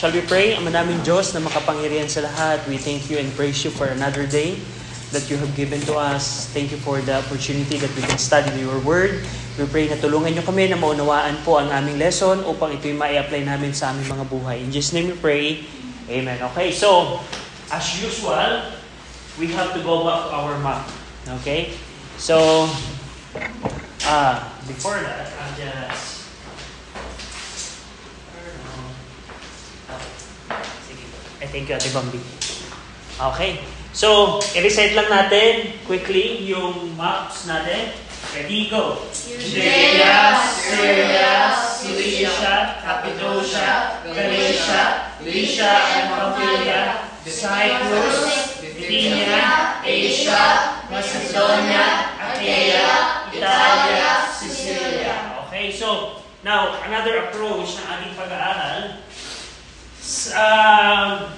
Shall we pray? Ang manaming Diyos na makapangyarihan sa lahat, we thank you and praise you for another day that you have given to us. Thank you for the opportunity that we can study your word. We pray na tulungan niyo kami na maunawaan po ang aming lesson upang ito'y ma-apply namin sa aming mga buhay. In Jesus' name we pray. Amen. Okay, so, as usual, we have to go back our map. Okay? So, uh, before that, I'll just Sige. I thank you, Ate Bambi. Okay. So, i-reset lang natin quickly yung maps natin. Ready, go. Judea, Syria, Cilicia, Cappadocia, Galatia, Lycia, and Pamphylia, Cyprus, Bithynia, Asia, Macedonia, Achaia, Italia, Sicilia. Okay, so, now, another approach ng ating pag-aaral um,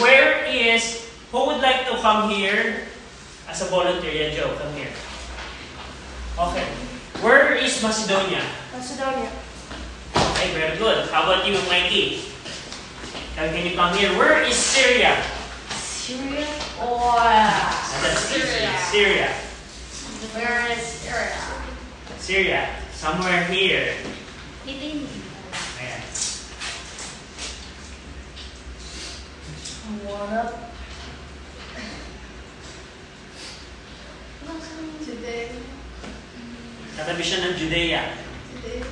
where is, who would like to come here as a volunteer? Yeah, Joe, come here. Okay. Where is Macedonia? Macedonia. Okay, very good. How about you, Mikey? Can can you come here? Where is Syria? Syria? Oh, yeah. That's Syria. Syria. Where is Syria? Syria. Somewhere here. Italy. What up? Today. Katabi siya ng Judea. Today.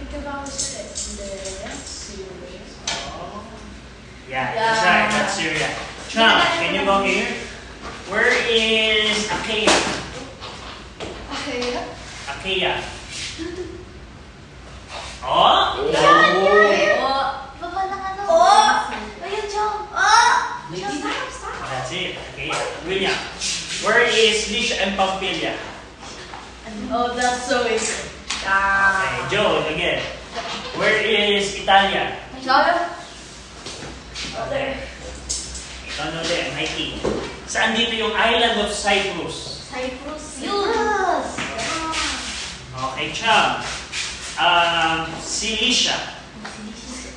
Think about it. Syria. Syria. Oh. Yeah, that's right. That's Syria. Chum, can you go here? Where is Achaia? Okay. Achaia. Oh? Oh. Baba ng ano? Oh! Ayun, John. Oh! John, stop, stop. That's it. Achaia. William. Where is Lycia and Pamphylia? Oh, that's so easy. Okay, Joe, again. Where is Italia? John? Oh, there. Ito ano ulit, Mikey. Saan dito yung island of Cyprus? Cyprus. Cyprus. Okay, Chum. Um, Cilicia. Oh,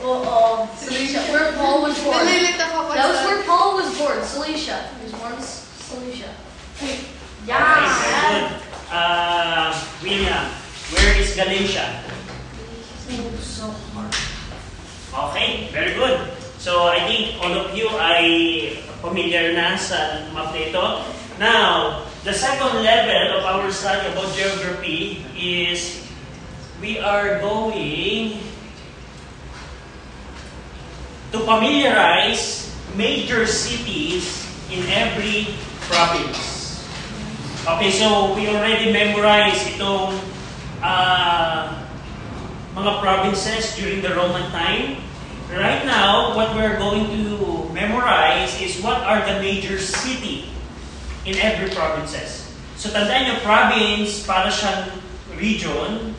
oh. Cilicia. Where Paul was born. Nalilito ako pa That was where Paul was born. Cilicia. He was born in Cilicia. Okay, very good. Uh, William, where is Galatia? So hard. Okay, very good. So I think all of you ay familiar na sa map na ito. Now, the second level of our study about geography is we are going to familiarize major cities in every province. Okay, so we already memorized itong ah, mga provinces during the Roman time. Right now, what we're going to memorize is what are the major city in every provinces. So tandaan nyo, province, para siyang region,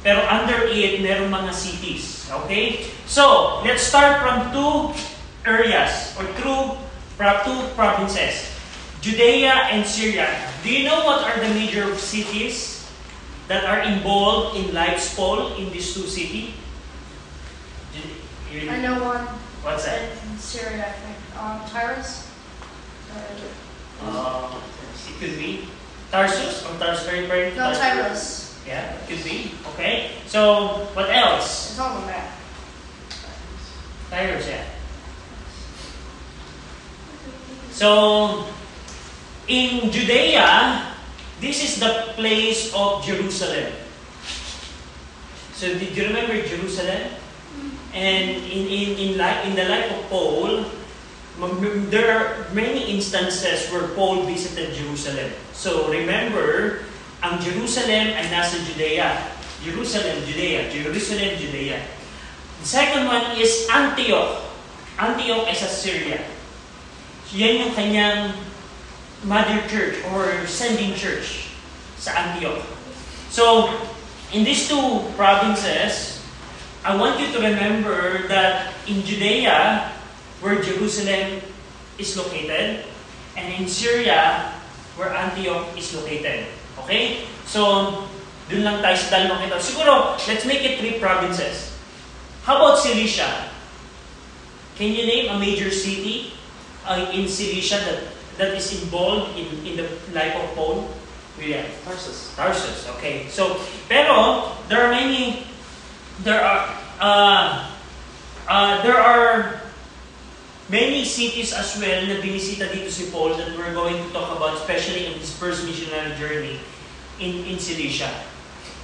pero under it, meron mga cities. Okay? So, let's start from two areas or two, two provinces. Judea and Syria. Do you know what are the major cities that are involved in life's poll in these two cities? I know one. What's that? In Syria, I think. Um, Tyrus. Uh, it could be Tarsus or Tarsus very very No, Tyrus. Yeah, it could be. Okay. So what else? It's on the map. Yeah. So in Judea, this is the place of Jerusalem. So did you remember Jerusalem? And in in in life in the life of Paul, there are many instances where Paul visited Jerusalem. So remember, ang Jerusalem ay nasa Judea. Jerusalem, Judea. Jerusalem, Judea. The second one is Antioch. Antioch is sa Syria. Yan yung kanyang mother church or sending church sa Antioch. So, in these two provinces, I want you to remember that in Judea, where Jerusalem is located, and in Syria, where Antioch is located. Okay? So, dun lang tayo sa dalawang ito. Siguro, let's make it three provinces. How about Cilicia? Can you name a major city uh, in Cilicia that, that is involved in, in the life of Paul? William? Tarsus. Tarsus. Okay. So, pero there are many there are uh, uh, there are many cities as well na binisita dito si Paul that we're going to talk about especially in his first missionary journey in in Cilicia,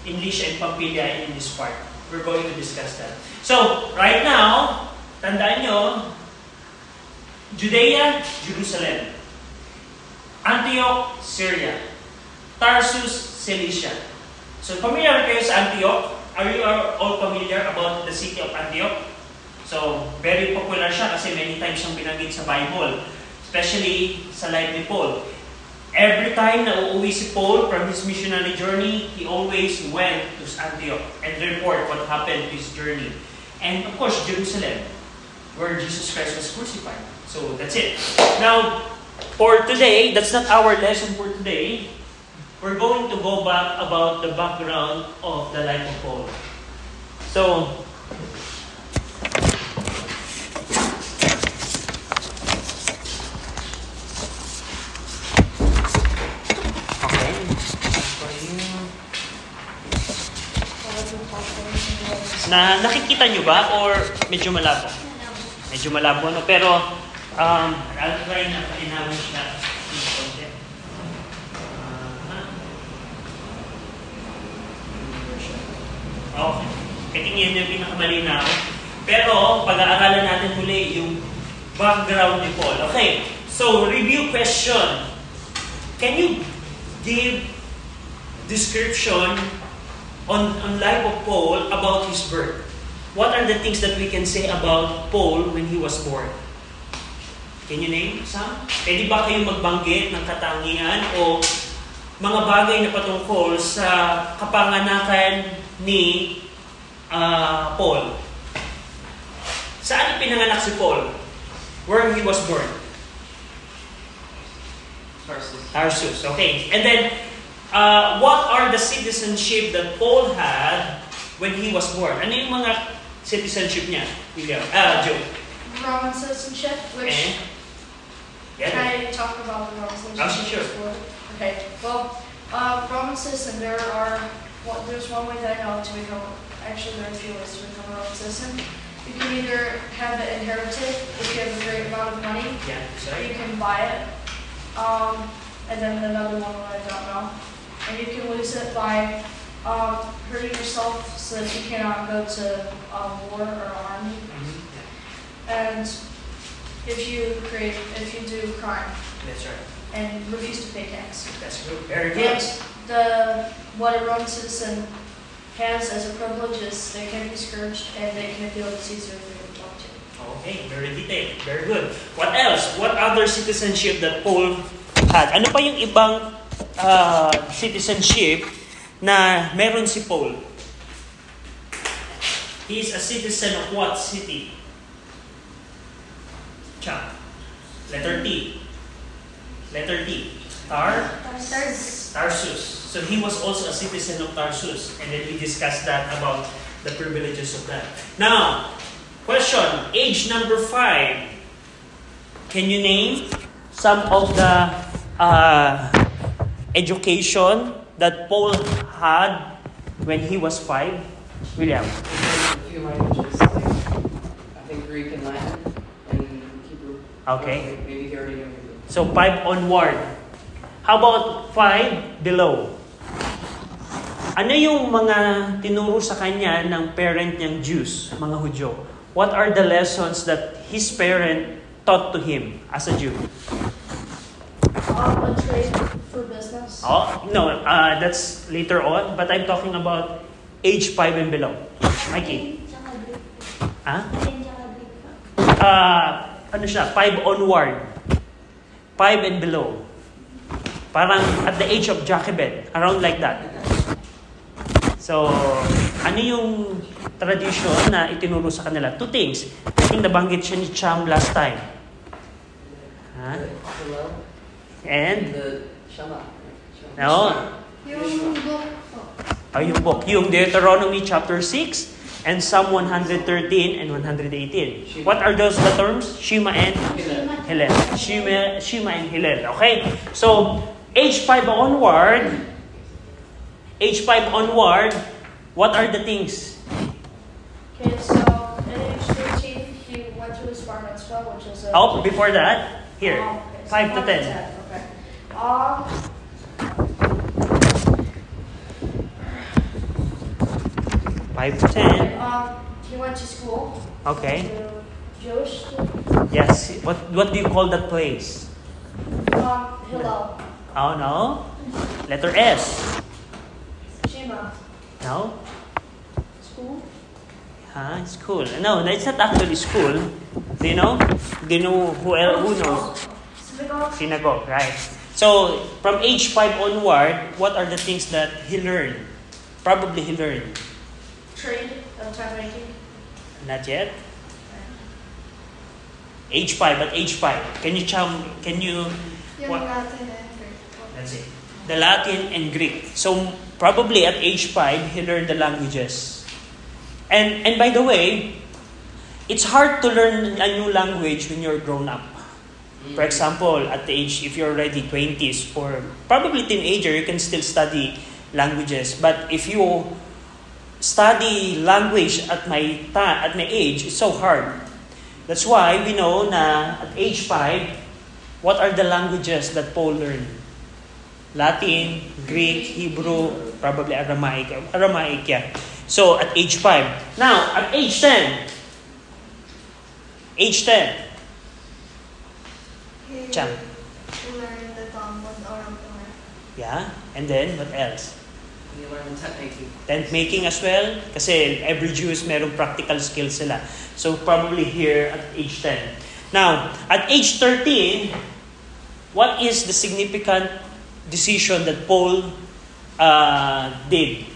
in Lycia and Pamphylia and in this part. We're going to discuss that. So, right now, tandaan nyo, Judea, Jerusalem. Antioch, Syria. Tarsus, Cilicia. So, familiar kayo sa Antioch? Are you all familiar about the city of Antioch? So, very popular siya kasi many times siyang binanggit sa Bible. Especially sa life ni Paul. Every time na uuwi si Paul from his missionary journey, he always went to Antioch and report what happened to his journey. And of course, Jerusalem, where Jesus Christ was crucified. So, that's it. Now, for today, that's not our lesson for today. We're going to go back about the background of the life of Paul. So, Na nakikita nyo ba or medyo malabo? Medyo malabo no pero um I'll try na palinawin siya. Ah. Okay. Katingin yung pinakamalinaw. Pero pag-aaralan natin muli yung background ni Paul. Okay. So, review question. Can you give description on, on life of Paul about his birth? What are the things that we can say about Paul when he was born? Can you name some? Pwede ba kayo magbanggit ng katangian o mga bagay na patungkol sa kapanganakan ni ah, Paul? Saan pinanganak si Paul? Where he was born? Tarsus. Tarsus. Okay. And then, uh, what are the citizenship that Paul had when he was born? Ano yung mga citizenship niya? William. Ah, Joe. Roman citizenship, which Eh? can I talk about the Roman citizenship? Oh, sure. Okay. Well, uh, Roman citizen, there are well, there's one way that I know to become. Actually, there are a few ways to become a Roman citizen. You can either have it inherited if you have a great amount of money, Yeah. Sorry. you can buy it. Um, and then another one that I don't know. And you can lose it by um, hurting yourself so that you cannot go to um, war or army. Mhm. And if you create, if you do crime That's right. and refuse to pay tax. That's good. Very And good. the, what a Roman citizen has as a privilege is they can be scourged and they can appeal to Caesar if they want to. Okay. Very detailed. Very good. What else? What other citizenship that Paul had? Ano pa yung ibang uh, citizenship na meron si Paul? He is a citizen of what city? Chang. Letter T. Letter T. Tar? Tarsus. So he was also a citizen of Tarsus. And then we discussed that about the privileges of that. Now, question. Age number five. Can you name some of the uh, education that Paul had when he was five? William. A few I think Greek and Latin and Hebrew. Okay. So five onward. How about five below? Ano yung mga tinuro sa kanya ng parent niyang Jews, mga Hudyo? What are the lessons that his parent taught to him as a Jew? Um, a business. Oh, no, uh, that's later on, but I'm talking about age 5 and below. Mikey? Ha? Uh, ano siya? 5 onward. 5 and below. Parang at the age of Jochebed. Around like that. So, ano yung tradition na itinuro sa kanila? Two things. I think nabanggit siya ni Cham last time. Ha? Hillel And, and the Shema. Shema. no, Yung book. ay yung book, yung Deuteronomy chapter 6 and Psalm 113 and 118. What are those the terms? Shema and Hillel. Shema, Shema and Hillel. Okay? So, age 5 onward, age 5 onward, what are the things? Okay, so at age 13, he went to his bar mitzvah, which is a... Oh, before that, here, okay, so 5 to 10. Okay. Um, 5 to 10. um, he went to school. Okay. To Jewish school. Yes. What what do you call that place? Um, Hillel. Oh no. Letter S. Shema. No. School. Huh? School. No, it's not actually school. Do you know? Do you know who else? Who knows? Synagogue. Synagogue, right? So from age five onward, what are the things that he learned? Probably he learned. Trade of time making. Not yet. Age five, but age five. Can you chum? Can you? Yung What? Latin and Greek. That's it. The Latin and Greek. So probably at age five, he learned the languages. And and by the way, it's hard to learn a new language when you're grown up. For mm. example, at the age, if you're already 20s or probably teenager, you can still study languages. But if you study language at my ta- at my age, it's so hard. That's why we know na at age 5, what are the languages that Paul learned? Latin, Greek, Hebrew, probably Aramaic. Aramaic, yeah. So at age 5. Now, at age 10, age 10, He Chang. learned the Talmud or Torah. Yeah. And then, what else? You learn tent making. Tent making as well. Kasi every Jew is merong practical skills sila. So probably here at age 10. Now, at age 13, what is the significant decision that Paul uh, did?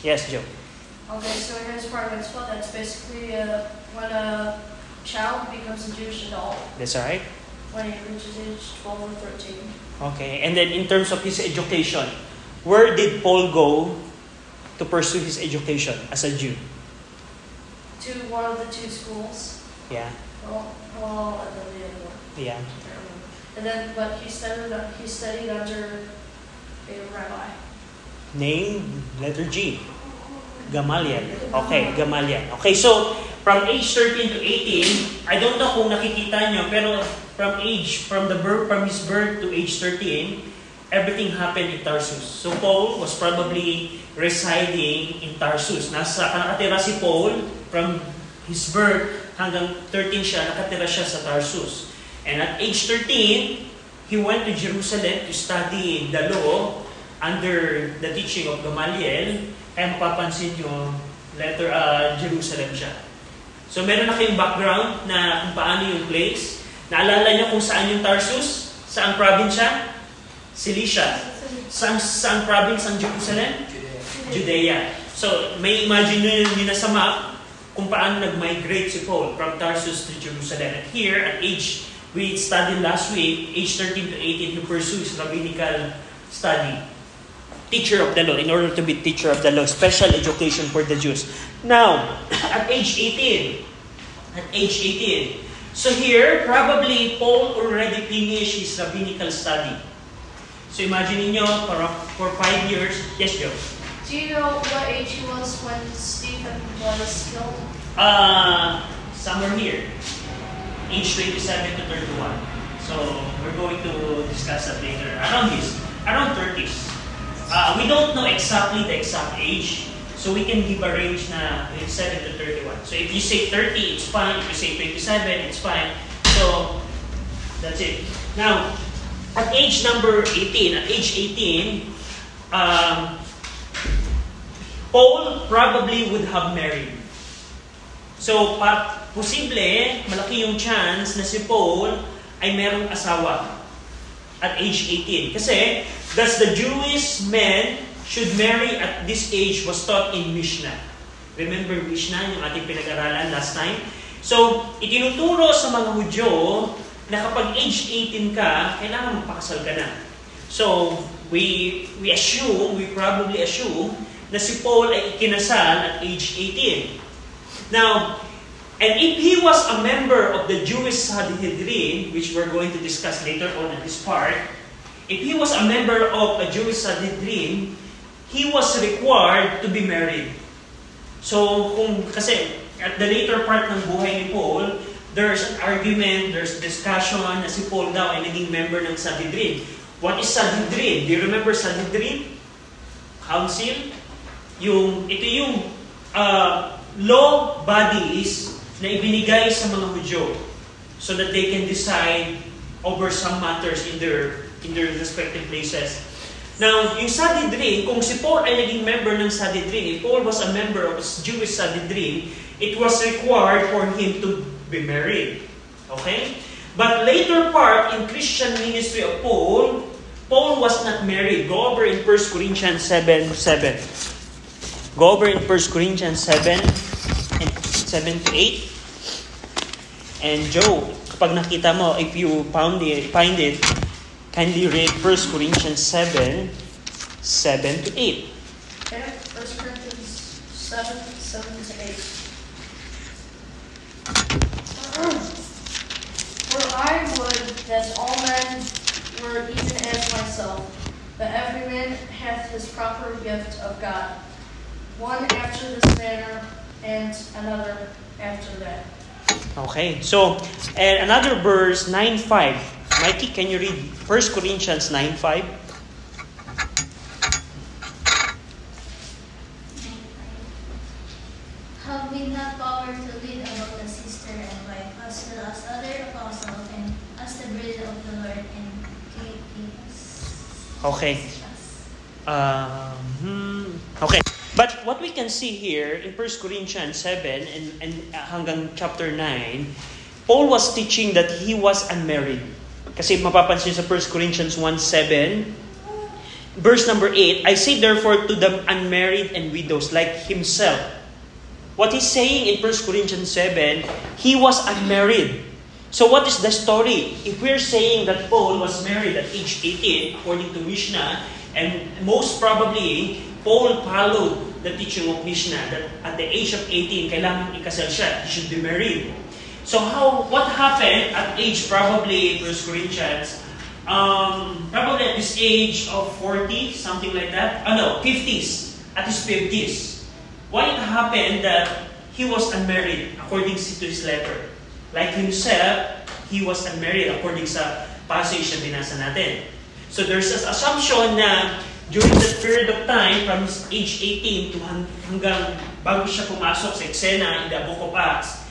Yes, Joe. Okay, so in his bar mitzvah, that's basically uh, when a child becomes a Jewish adult That's all right. when he reaches age 12 or 13. Okay. And then in terms of his education, where did Paul go to pursue his education as a Jew? To one of the two schools. Yeah. Well, well and then the other one. Yeah. I can't remember. And then, but he studied, he studied under a rabbi. Name, letter G. Gamaliel. Okay, Gamaliel. Okay, so from age 13 to 18, I don't know kung nakikita nyo, pero from age, from the birth, from his birth to age 13, everything happened in Tarsus. So Paul was probably residing in Tarsus. Nasa, nakatira si Paul from his birth hanggang 13 siya, nakatira siya sa Tarsus. And at age 13, he went to Jerusalem to study the law under the teaching of Gamaliel. Kaya mapapansin nyo, letter, uh, Jerusalem siya. So meron na kayong background na kung paano yung place. Naalala nyo kung saan yung Tarsus? Saan probinsya? Cilicia. Saan, saan province ang Jerusalem? Judea. Judea. So, may imagine nyo yun na sa map kung paano nag-migrate si Paul from Tarsus to Jerusalem. And here, at age, we studied last week, age 13 to 18, he pursues rabbinical study. Teacher of the law, in order to be teacher of the law, special education for the Jews. Now, at age 18, at age 18, so here, probably Paul already finished his rabbinical study. So imagine niyo for, for five years, yes, Joe? Do you know what age he was when Stephen was killed? Uh, somewhere here. Age 27 to 31. So, we're going to discuss that later. Around this, around 30s. Uh, we don't know exactly the exact age, so we can give a range na 27 to 31. So, if you say 30, it's fine. If you say 27, it's fine. So, that's it. Now, at age number 18, at age 18, um, Paul probably would have married. So, pa, posible, malaki yung chance na si Paul ay merong asawa at age 18. Kasi, thus the Jewish men should marry at this age was taught in Mishnah. Remember Mishnah, yung ating pinag-aralan last time? So, itinuturo sa mga Hudyo na kapag age 18 ka, kailangan magpakasal ka na. So, we we assume, we probably assume na si Paul ay ikinasal at age 18. Now, and if he was a member of the Jewish Sanhedrin, which we're going to discuss later on in this part, if he was a member of a Jewish Sanhedrin, he was required to be married. So, kung, kasi at the later part ng buhay ni Paul, there's an argument, there's discussion na si Paul daw ay naging member ng Sanhedrin. What is Sanhedrin? Do you remember Sanhedrin? Council? Yung, ito yung uh, law bodies na ibinigay sa mga Hudyo so that they can decide over some matters in their in their respective places. Now, yung Sanhedrin, kung si Paul ay naging member ng Sanhedrin, if Paul was a member of Jewish Sanhedrin, it was required for him to be married. Okay? But later part in Christian ministry of Paul, Paul was not married. Go over in 1 Corinthians 7, 7. Go over in 1 Corinthians 7, and 7 to 8. And Joe, kapag nakita mo, if you found it, find it, kindly read 1 Corinthians 7, 7 to 8. Okay, 1 Corinthians 7, I would that all men were even as myself, but every man hath his proper gift of God, one after this manner, and another after that. Okay, so another verse, 9 5. Mikey, can you read 1 Corinthians 9 5? Okay. Hmm, okay. But what we can see here in 1 Corinthians 7 and, and uh, hanggang chapter 9, Paul was teaching that he was unmarried. Kasi mapapansin sa 1 Corinthians 1.7, verse number 8, I say therefore to the unmarried and widows like himself. What he's saying in 1 Corinthians 7, he was unmarried. So what is the story? If we're saying that Paul was married at age 18, according to Mishnah, and most probably, Paul followed the teaching of Mishnah that at the age of 18, kailangan ikasal siya. He should be married. So how, what happened at age probably, 1 Corinthians, um, probably at this age of 40, something like that. Oh no, 50s. At his 50s. Why it happened that he was unmarried according to his letter? Like himself, he was unmarried according sa passage na binasa natin. So there's an assumption na during that period of time, from his age 18 to hang- hanggang bago siya pumasok sa eksena in the Book of Acts,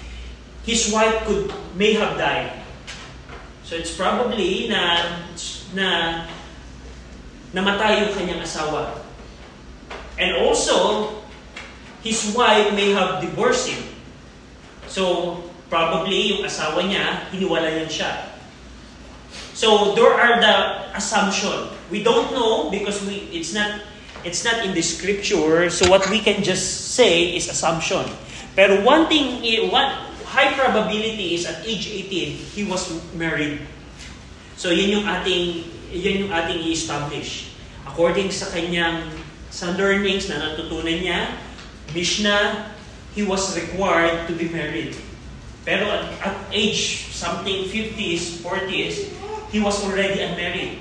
his wife could may have died. So it's probably na na namatay yung kanyang asawa. And also, his wife may have divorced him. So, probably yung asawa niya, hiniwalayan siya. So, there are the assumption. We don't know because we it's not it's not in the scripture. So what we can just say is assumption. Pero one thing, i- one high probability is at age 18, he was married. So yun yung ating yun yung ating i-establish. According sa kanyang sa learnings na natutunan niya, Mishnah, he was required to be married. Pero at, at age something 50s, 40s, he was already unmarried.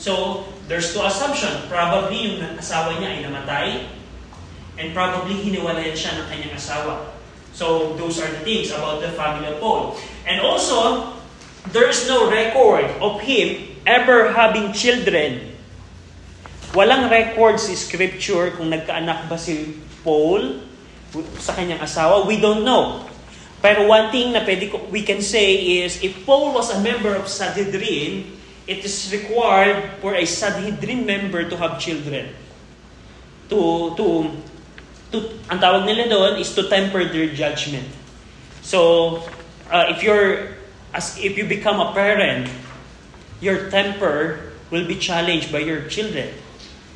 So, there's two assumption. Probably yung asawa niya ay namatay and probably hiniwalayan siya ng kanyang asawa. So, those are the things about the family of Paul. And also, there's no record of him ever having children. Walang record si scripture kung nagkaanak ba si Paul sa kanyang asawa. We don't know. Pero one thing na pwede ko, we can say is, if Paul was a member of Sanhedrin, it is required for a Sanhedrin member to have children. To, to, to, ang tawag nila doon is to temper their judgment. So, uh, if you're, as if you become a parent, your temper will be challenged by your children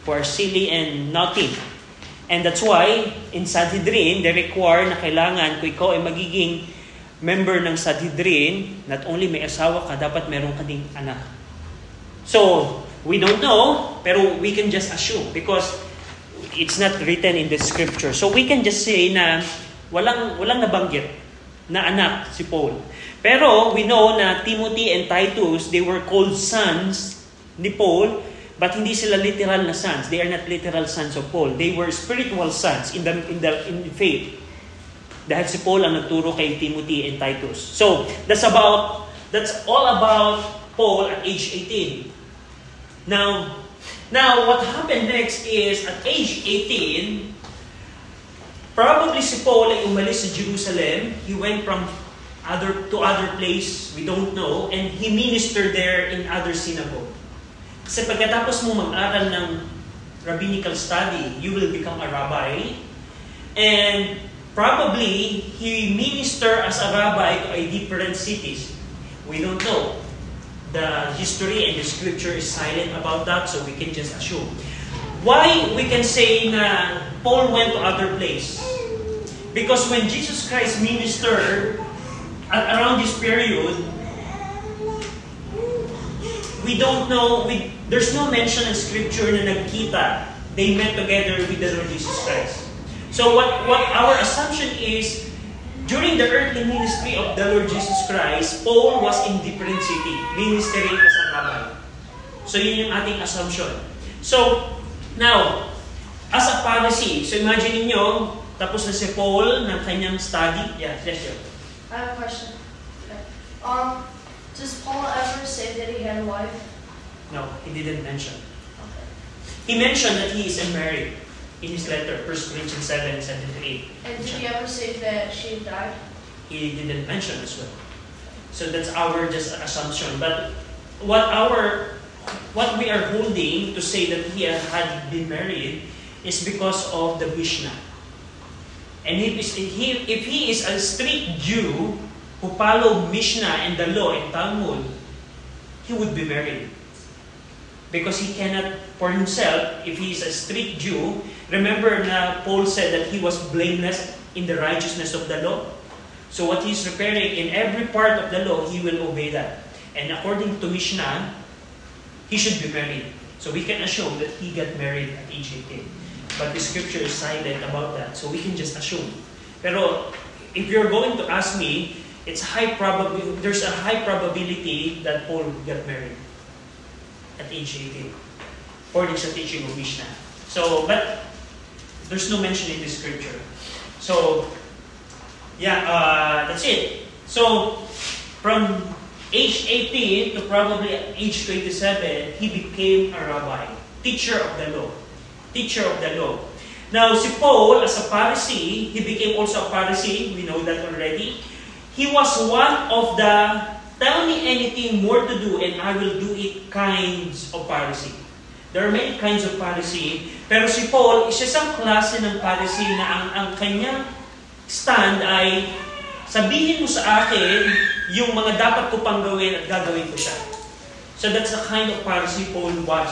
who are silly and naughty. And that's why, in Sanhedrin, they require na kailangan, kung ikaw ay magiging member ng Sanhedrin, not only may asawa ka, dapat meron ka ding anak. So, we don't know, pero we can just assume because it's not written in the scripture. So we can just say na walang walang nabanggit na anak si Paul. Pero we know na Timothy and Titus, they were called sons ni Paul, but hindi sila literal na sons. They are not literal sons of Paul. They were spiritual sons in the in the in faith. Dahil si Paul ang nagturo kay Timothy and Titus. So, that's about that's all about Paul at age 18. Now, now what happened next is at age 18, probably si Paul ay umalis sa Jerusalem. He went from other to other place, we don't know, and he ministered there in other synagogue. Kasi pagkatapos mo mag-aral ng rabbinical study, you will become a rabbi. And probably, he ministered as a rabbi to a different cities. We don't know. The history and the scripture is silent about that, so we can just assume. Why we can say na Paul went to other place? Because when Jesus Christ ministered at around this period, we don't know, we, there's no mention in scripture na nagkita. They met together with the Lord Jesus Christ. So what, what our assumption is, during the earthly ministry of the Lord Jesus Christ, Paul was in different city, ministering as a rabbi. So yun yung ating assumption. So, now, as a Pharisee, so imagine niyo tapos na si Paul ng kanyang study. Yeah, yes, yes. I have a question. Um, does Paul ever say that he had a wife? No, he didn't mention. Okay. He mentioned that he is unmarried in his letter, 1 Corinthians 7, 7 to 8. And did he ever say that she died? He didn't mention as well. So that's our just assumption. But what our what we are holding to say that he had been married is because of the Mishnah. And if, he, if he is a strict Jew who followed Mishnah and the law in Talmud, he would be married. Because he cannot, for himself, if he is a strict Jew, remember na Paul said that he was blameless in the righteousness of the law. So what he's preparing in every part of the law, he will obey that. And according to Mishnah, he should be married. So we can assume that he got married at age 18. But the scripture is silent about that, so we can just assume. Pero if you're going to ask me, it's high probability, there's a high probability that Paul got married at age 18. According sa teaching of Mishnah. So, but there's no mention in the scripture. So, yeah, uh, that's it. So, from age 18 to probably age 27, he became a rabbi, teacher of the law teacher of the law. Now, si Paul, as a Pharisee, he became also a Pharisee. We know that already. He was one of the tell me anything more to do and I will do it kinds of Pharisee. There are many kinds of Pharisee. Pero si Paul, isa isang klase ng Pharisee na ang, ang kanyang stand ay sabihin mo sa akin yung mga dapat ko pang gawin at gagawin ko siya. So that's the kind of Pharisee Paul was.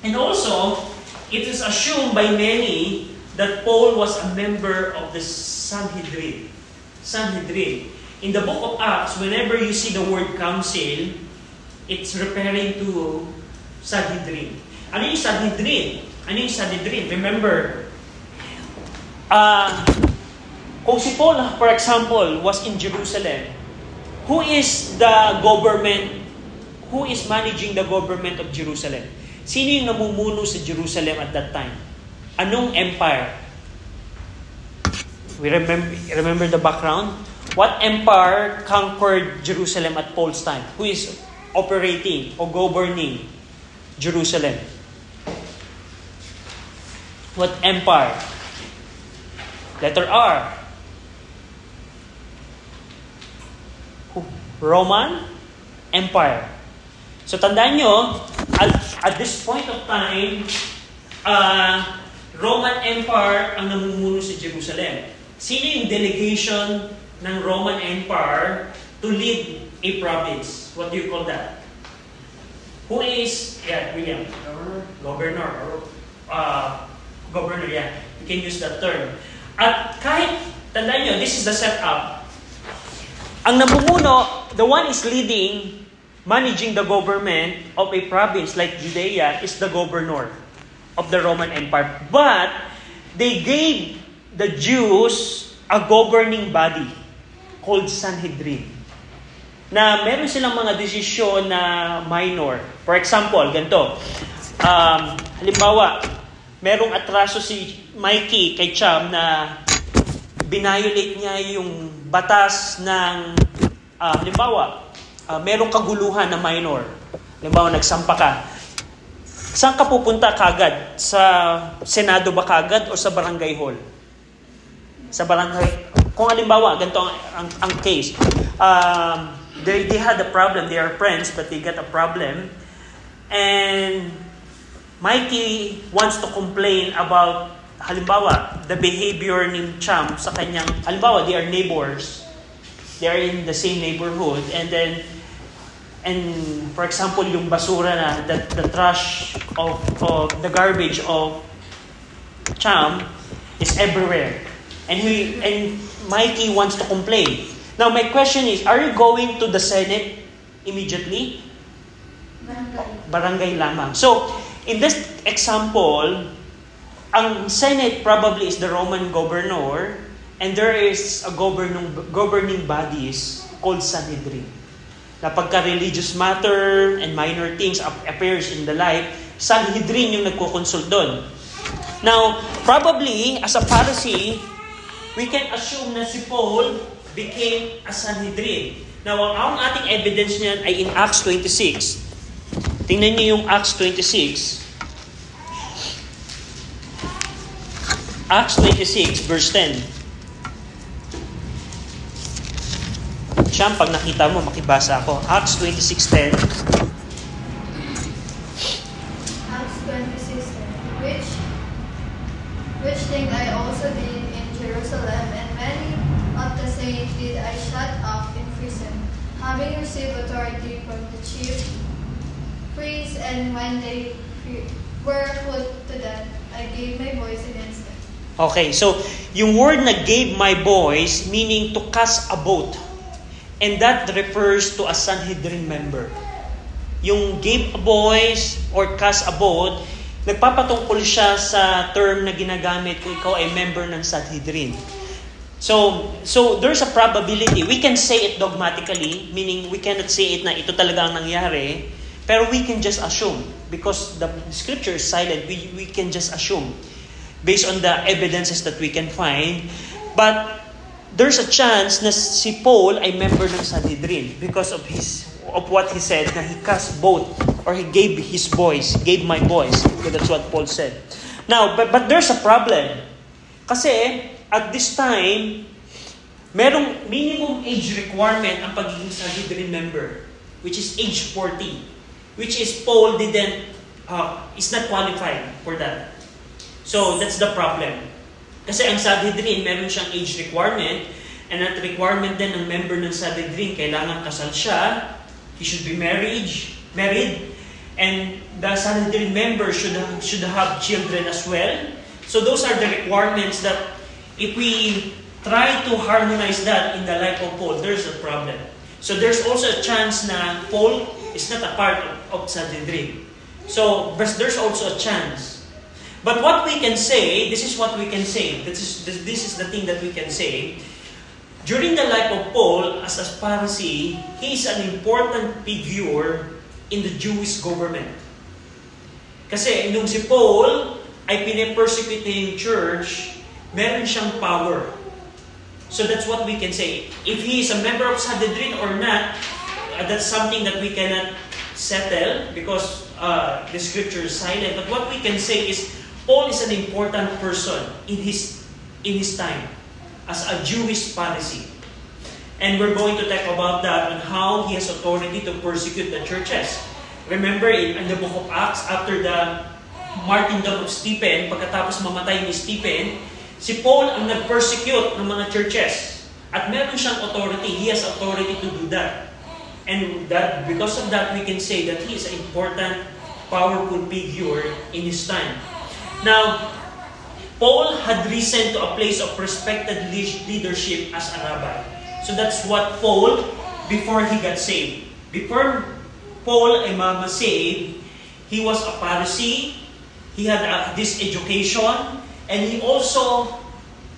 And also, it is assumed by many that Paul was a member of the Sanhedrin. Sanhedrin. In the book of Acts, whenever you see the word council, it's referring to Sanhedrin. Ano yung Sanhedrin? Ano yung Sanhedrin? Remember, uh, kung si Paul, for example, was in Jerusalem, who is the government, who is managing the government of Jerusalem? Sino yung namumuno sa Jerusalem at that time? Anong empire? We remember, remember the background? What empire conquered Jerusalem at Paul's time? Who is operating or governing Jerusalem? What empire? Letter R. Roman Empire. So tandaan nyo, at, at this point of time, uh, Roman Empire ang namumuno sa Jerusalem. Sino yung delegation ng Roman Empire to lead a province? What do you call that? Who is, yeah, William? Governor. Governor. Or, uh, governor, yeah. You can use that term. At kahit, tandaan nyo, this is the setup. Ang namumuno, the one is leading, managing the government of a province like Judea is the governor. of the Roman Empire. But they gave the Jews a governing body called Sanhedrin na meron silang mga desisyon na minor. For example, ganito. Um, halimbawa, merong atraso si Mikey kay Cham na binayolate niya yung batas ng, uh, halimbawa, uh, merong kaguluhan na minor. Halimbawa, nagsampa ka. Saan ka pupunta kagad? Sa Senado ba kagad o sa barangay hall? Sa barangay. Kung halimbawa, ganito ang, ang, ang case. Um, they, they had a problem. They are friends, but they got a problem. And Mikey wants to complain about, halimbawa, the behavior ni Cham sa kanyang, halimbawa, they are neighbors. They are in the same neighborhood. And then, and for example, yung basura na, the, the trash of, of the garbage of Cham is everywhere. And he, and Mikey wants to complain. Now, my question is, are you going to the Senate immediately? Barangay. Barangay lamang. So, in this example, ang Senate probably is the Roman governor, and there is a governing, governing bodies called Sanhedrin. Na pagka religious matter and minor things appears in the life, Sanhedrin yung nagko-consult doon. Now, probably, as a Pharisee, we can assume na si Paul became a Sanhedrin. Now, ang ating evidence niyan ay in Acts 26. Tingnan niyo yung Acts 26. Acts 26, verse 10. Siyam, pag nakita mo, makibasa ako. Acts 26, 10. Having received authority from the chief priests, and when they were put to death, I gave my voice against them. Okay, so yung word na gave my voice, meaning to cast a vote. And that refers to a Sanhedrin member. Yung gave a voice or cast a vote, nagpapatungkol siya sa term na ginagamit kung ikaw ay member ng Sanhedrin. So, so there's a probability. We can say it dogmatically, meaning we cannot say it na ito talaga ang nangyari, pero we can just assume because the scripture is silent. We we can just assume based on the evidences that we can find. But there's a chance na si Paul ay member ng Sanhedrin because of his of what he said na he cast both or he gave his voice, gave my voice. So that's what Paul said. Now, but, but there's a problem. Kasi at this time, merong minimum age requirement ang pagiging Sanhedrin member, which is age 40, which is Paul didn't, uh, is not qualified for that. So, that's the problem. Kasi ang Sanhedrin, meron siyang age requirement, and that requirement din ng member ng Sanhedrin, kailangan kasal siya, he should be married, married, and the Sanhedrin member should should have children as well. So those are the requirements that if we try to harmonize that in the life of Paul, there's a problem. So there's also a chance na Paul is not a part of, of Sanhedrin. So there's also a chance But what we can say, this is what we can say. This is, this, this is the thing that we can say. During the life of Paul, as a Pharisee, he is an important figure in the Jewish government. Kasi nung si Paul ay pinipersecute yung church, meron siyang power. So that's what we can say. If he is a member of Sanhedrin or not, uh, that's something that we cannot settle because uh, the scripture is silent. But what we can say is Paul is an important person in his in his time as a Jewish Pharisee. And we're going to talk about that and how he has authority to persecute the churches. Remember in, in the book of Acts, after the martyrdom of Stephen, pagkatapos mamatay ni Stephen, si Paul ang nag-persecute ng mga churches. At meron siyang authority. He has authority to do that. And that because of that, we can say that he is an important, powerful figure in his time. Now, Paul had risen to a place of respected leadership as a rabbi. So that's what Paul, before he got saved. Before Paul ay mama saved, he was a Pharisee, He had uh, this education, and he also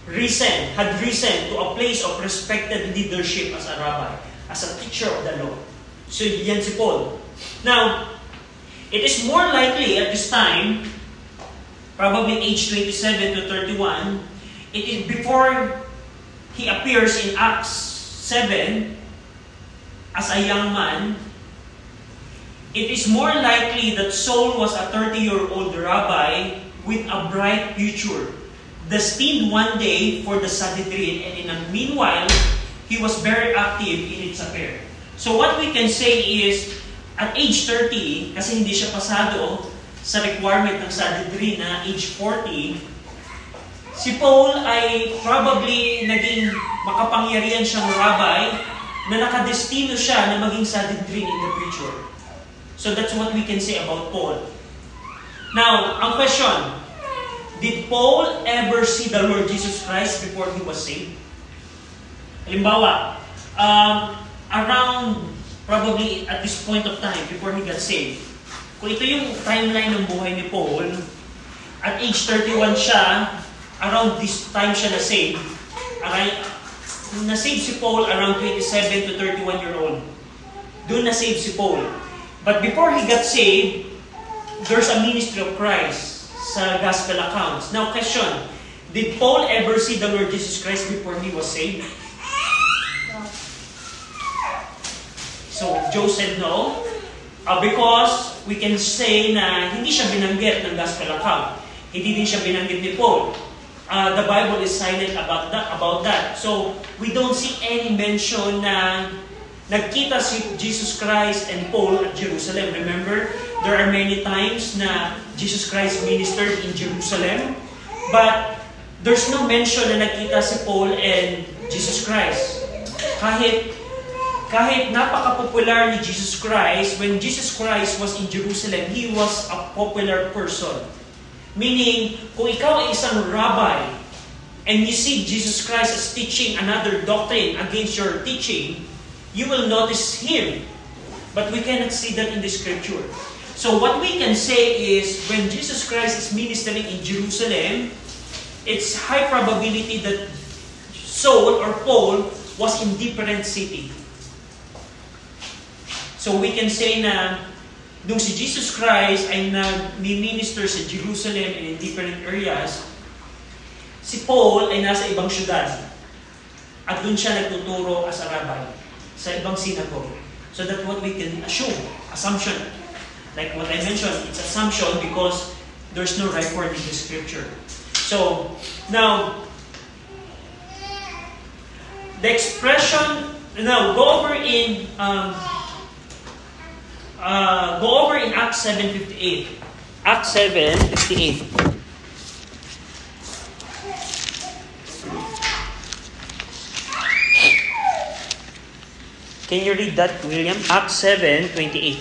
risen, had risen to a place of respected leadership as a rabbi, as a teacher of the law. So yan si Paul. Now, it is more likely at this time, probably age 27 to 31, it is before he appears in Acts 7 as a young man, it is more likely that Saul was a 30-year-old rabbi with a bright future, destined one day for the Sanhedrin, and in the meanwhile, he was very active in its affair. So what we can say is, at age 30, kasi hindi siya pasado sa requirement ng Sanhedrin na age 40, si Paul ay probably naging makapangyarihan siyang rabbi na nakadestino siya na maging Sanhedrin in the future. So that's what we can say about Paul. Now, ang question, did Paul ever see the Lord Jesus Christ before he was saved? Halimbawa, um, around probably at this point of time before he got saved, kung ito yung timeline ng buhay ni Paul, at age 31 siya, around this time siya na-saved, aray, na-save si Paul around 27 to 31 year old. Doon na-save si Paul. But before he got saved, there's a ministry of Christ sa gospel accounts. Now, question, did Paul ever see the Lord Jesus Christ before he was saved? So, Joe said no. Uh, because we can say na hindi siya binanggit ng gospel account. Hindi din siya binanggit ni Paul. Uh, the Bible is silent about that, about that. So, we don't see any mention na nagkita si Jesus Christ and Paul at Jerusalem. Remember, there are many times na Jesus Christ ministered in Jerusalem, but there's no mention na nagkita si Paul and Jesus Christ. Kahit kahit napaka-popular ni Jesus Christ, when Jesus Christ was in Jerusalem, He was a popular person. Meaning, kung ikaw ay isang rabbi, and you see Jesus Christ as teaching another doctrine against your teaching, you will notice Him. But we cannot see that in the Scripture. So what we can say is, when Jesus Christ is ministering in Jerusalem, it's high probability that Saul or Paul was in different city. So we can say na nung si Jesus Christ ay nag-minister sa Jerusalem and in different areas, si Paul ay nasa ibang syudad. At doon siya nagtuturo as a rabbi sa ibang synagogue. So that's what we can assume, assumption. Like what I mentioned, it's assumption because there's no record in the scripture. So, now, the expression, now go over in um, uh, go over in Acts 7.58. Acts 7.58. Can you read that, William? Acts 7.28.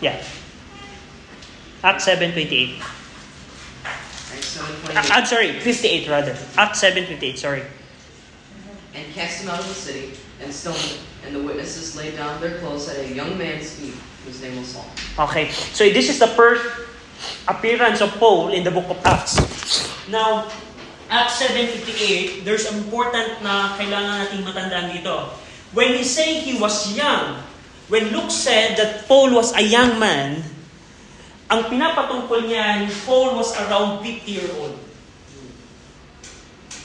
Yeah. Acts 7.28. Acts Uh, 7:28. I'm sorry, 58 rather. Acts 7.58, sorry. And cast him out of the city, and stoned him. And the witnesses laid down their clothes at a young man's feet, whose name was Saul. Okay, so this is the first appearance of Paul in the book of Acts. Now, Acts 7.58, there's important na kailangan nating matandaan dito. When he say he was young, when Luke said that Paul was a young man, ang pinapatungkol niyan, Paul was around 50 year old.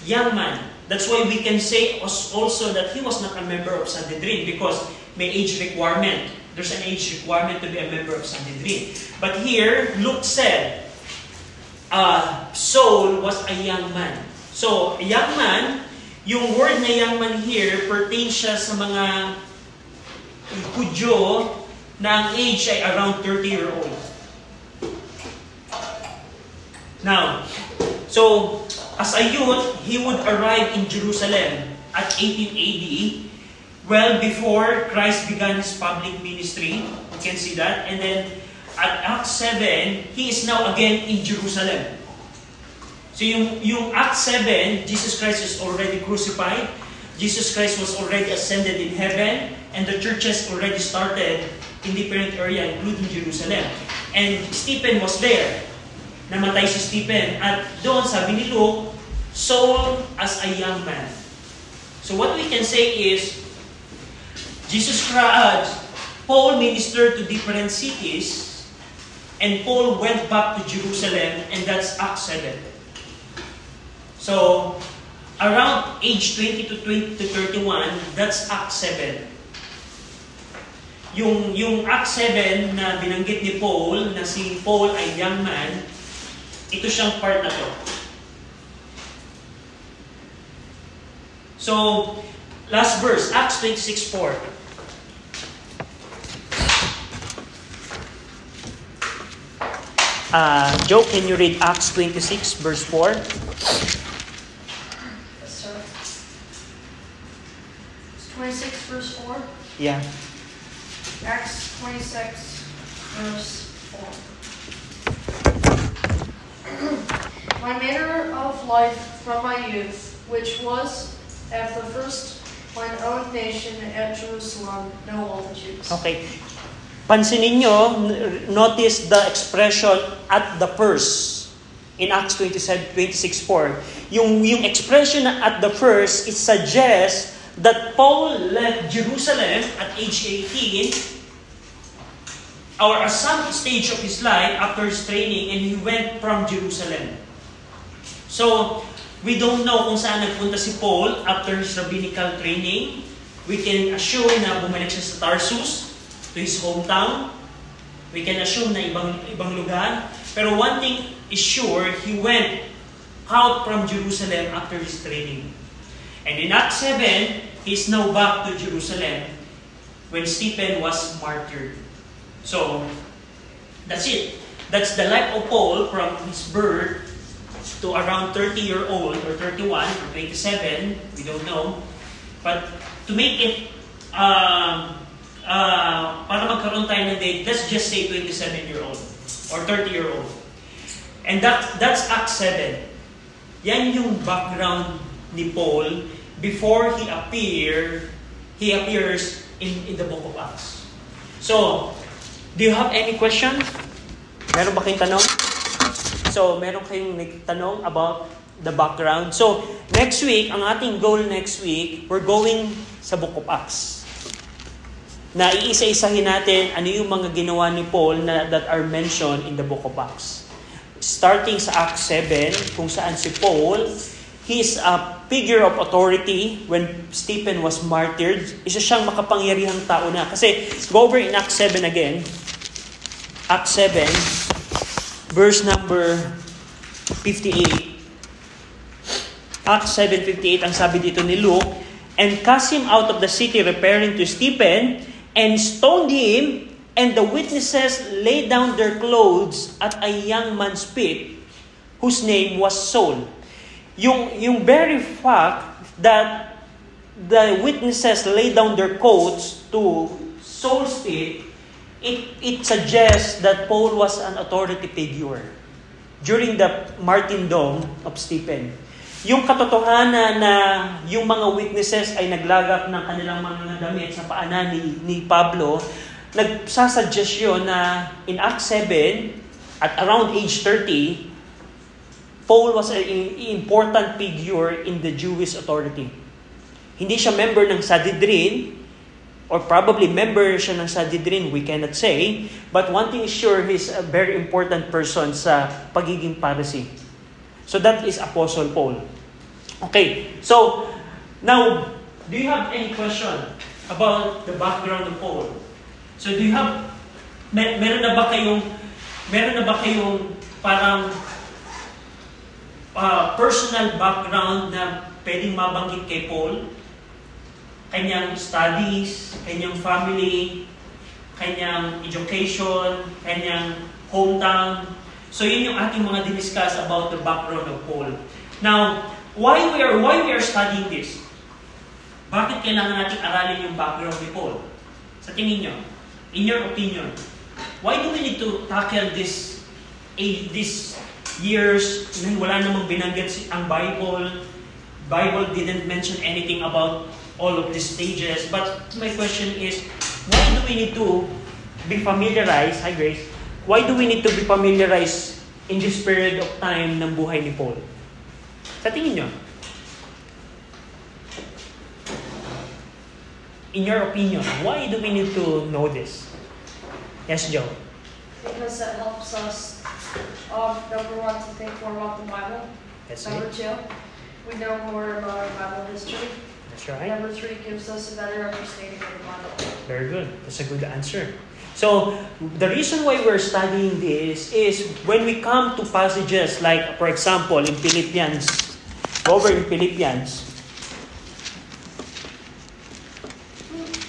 Young man. That's why we can say als- also that he was not a member of Sanhedrin because may age requirement. There's an age requirement to be a member of Sanhedrin. But here, Luke said, uh, Saul was a young man. So, a young man, yung word na young man here pertains siya sa mga Hudyo na ang age ay around 30 year old. Now, so as a youth, he would arrive in Jerusalem at 18 AD, well before Christ began his public ministry. You can see that. And then at Acts 7, he is now again in Jerusalem. So yung, yung Acts 7, Jesus Christ is already crucified. Jesus Christ was already ascended in heaven. And the churches already started in different area, including Jerusalem. And Stephen was there. namatay si Stephen. At doon, sabi ni Luke, Saul as a young man. So what we can say is, Jesus Christ, Paul ministered to different cities, and Paul went back to Jerusalem, and that's Acts 7. So, around age 20 to 20 to 31, that's Acts 7. Yung, yung Acts 7 na binanggit ni Paul, na si Paul ay young man, ito siyang part na to. So, last verse, Acts 26.4. Uh, Joe, can you read Acts 26, verse 4? 26 verse 4. Yeah. Acts 26 verse 4. my manner of life from my youth, which was at the first mine own nation at Jerusalem, know all the Jews. Okay. Pansinin nyo, notice the expression at the first in Acts 27, 26.4. Yung, yung expression na at the first, it suggests that Paul left Jerusalem at age 18 or at some stage of his life after his training and he went from Jerusalem. So, we don't know kung saan nagpunta si Paul after his rabbinical training. We can assume na bumalik siya sa Tarsus, to his hometown. We can assume na ibang, ibang lugar. Pero one thing is sure, he went out from Jerusalem after his training. And in Acts 7, he's now back to Jerusalem when Stephen was martyred. So, that's it. That's the life of Paul from his birth to around 30 year old or 31 or 27, we don't know. But to make it, um, uh, para magkaroon tayo ng date, let's just say 27 year old or 30 year old. And that, that's Acts 7. Yan yung background ni Paul before he appear, he appears in, in the book of Acts. So, do you have any question? Meron ba kayong tanong? So, meron kayong tanong about the background. So, next week, ang ating goal next week, we're going sa Book of Acts. Na iisa-isahin natin ano yung mga ginawa ni Paul na, that are mentioned in the Book of Acts. Starting sa Acts 7, kung saan si Paul, he is a figure of authority when Stephen was martyred. Isa siyang makapangyarihang tao na. Kasi, go over in Acts 7 again. Acts 7, verse number 58. Acts 7.58, ang sabi dito ni Luke, And cast him out of the city, repairing to Stephen, and stoned him, and the witnesses laid down their clothes at a young man's feet, whose name was Saul. Yung, yung very fact that the witnesses laid down their coats to Saul's feet, it, it suggests that Paul was an authority figure during the martyrdom of Stephen. Yung katotohanan na yung mga witnesses ay naglagak ng kanilang mga damit sa paanan ni, ni Pablo, nagsasuggest yun na in Acts 7, at around age 30, Paul was an important figure in the Jewish authority. Hindi siya member ng Sanhedrin, or probably member siya ng Sanhedrin, we cannot say. But one thing is sure, he's a very important person sa pagiging Pharisee. So that is Apostle Paul. Okay, so now, do you have any question about the background of Paul? So do you have, mer meron na ba kayong, meron na ba kayong parang uh, personal background na pwedeng mabanggit kay Paul? Kanyang studies, kanyang family, kanyang education, kanyang hometown. So yun yung ating mga diniscuss about the background of Paul. Now, why we are why we are studying this? Bakit kailangan natin aralin yung background ni Paul? Sa tingin nyo, in your opinion, why do we need to tackle this eh, this years wala namang binanggit si- ang Bible? Bible didn't mention anything about all of these stages. But my question is, why do we need to be familiarized, hi Grace, why do we need to be familiarized in this period of time ng buhay ni Paul? Sa tingin nyo? In your opinion, why do we need to know this? Yes, Joe. Because that helps us, um, number one, to think more about the Bible. That's Number it. two, we know more about our Bible history. That's right. Number three gives us a better understanding of the Bible. Very good. That's a good answer. So, the reason why we're studying this is when we come to passages like, for example, in Philippians, over in Philippians,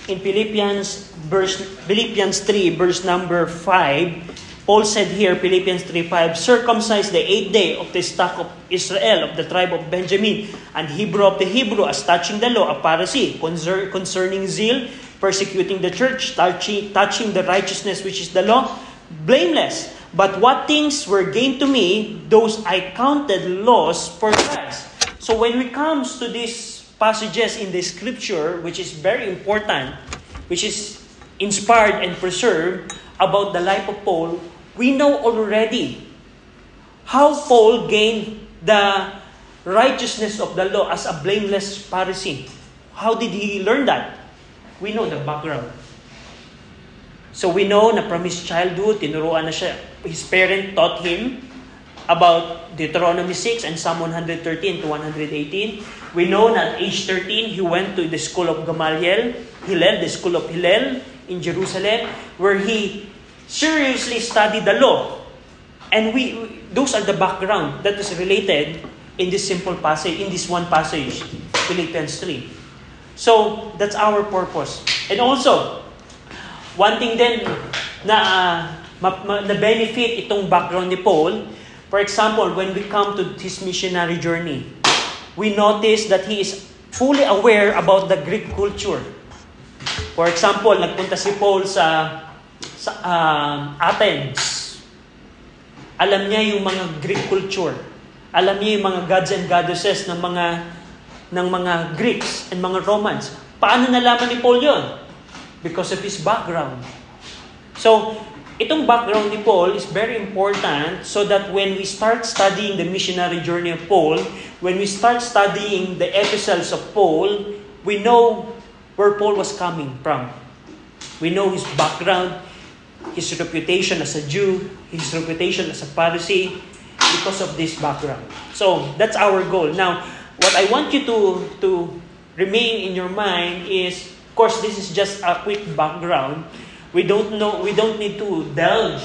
in Philippians verse Philippians 3 verse number 5 Paul said here Philippians 3:5 circumcised the eighth day of the stock of Israel of the tribe of Benjamin and Hebrew of the Hebrew as touching the law a Pharisee concer- concerning zeal persecuting the church touching, touching the righteousness which is the law blameless. But what things were gained to me those I counted loss for Christ. So when we comes to these passages in the scripture which is very important which is inspired and preserved about the life of Paul we know already how Paul gained the righteousness of the law as a blameless Pharisee. How did he learn that? We know the background. So we know na from his childhood tinuruan na siya. His parent taught him about Deuteronomy 6 and Psalm 113 to 118. We know that at age 13, he went to the school of Gamaliel, Hillel, the school of Hillel in Jerusalem, where he seriously studied the law. And we, those are the background that is related in this simple passage, in this one passage, Philippians 3. So, that's our purpose. And also, one thing then na, uh, ma- ma- na benefit itong background ni Paul, for example, when we come to his missionary journey, we notice that he is fully aware about the Greek culture. For example, nagpunta si Paul sa sa um, Athens. Alam niya yung mga Greek culture. Alam niya yung mga gods and goddesses ng mga ng mga Greeks and mga Romans. Paano nalaman ni Paul yon? Because of his background. So, itong background ni Paul is very important so that when we start studying the missionary journey of Paul, when we start studying the epistles of Paul, we know where Paul was coming from. We know his background, his reputation as a Jew, his reputation as a Pharisee, because of this background. So, that's our goal. Now, what I want you to, to remain in your mind is, of course, this is just a quick background. We don't know, we don't need to delve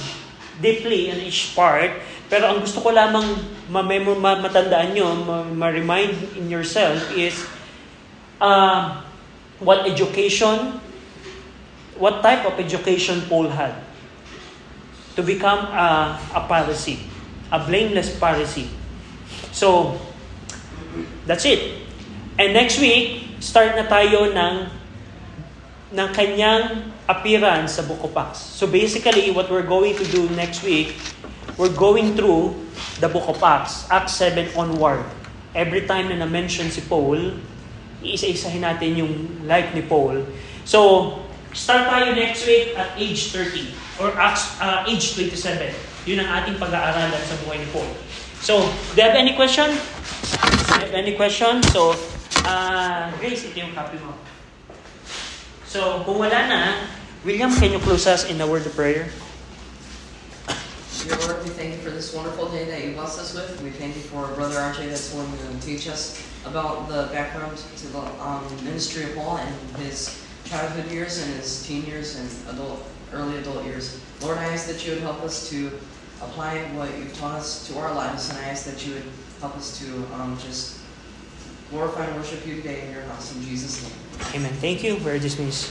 deeply in each part. Pero ang gusto ko lamang matandaan nyo, ma- ma-remind in yourself is uh, what education, what type of education Paul had to become a, a Pharisee, a blameless Pharisee. So, that's it. And next week, start na tayo ng ng kanyang appearance sa Acts. So basically, what we're going to do next week, we're going through the Book Acts, Acts 7 onward. Every time na na-mention si Paul, iisa-isahin natin yung life ni Paul. So, start tayo next week at age 30 or uh, age 27. Yun ang ating pag-aaralan sa buhay ni Paul. So, do you have any question? Do you have any question? So, uh, Grace, ito yung copy mo. So, kung wala na, William, can you close us in a word of prayer? Dear Lord, we thank you for this wonderful day that you blessed us with. We thank you for Brother RJ that's willing to teach us about the background to the um, ministry of Paul and his childhood years and his teen years and adult, early adult years. Lord, I ask that you would help us to apply what you've taught us to our lives, and I ask that you would help us to um, just glorify and worship you today in your house. In Jesus' name. Amen. Thank you. We're dismissed.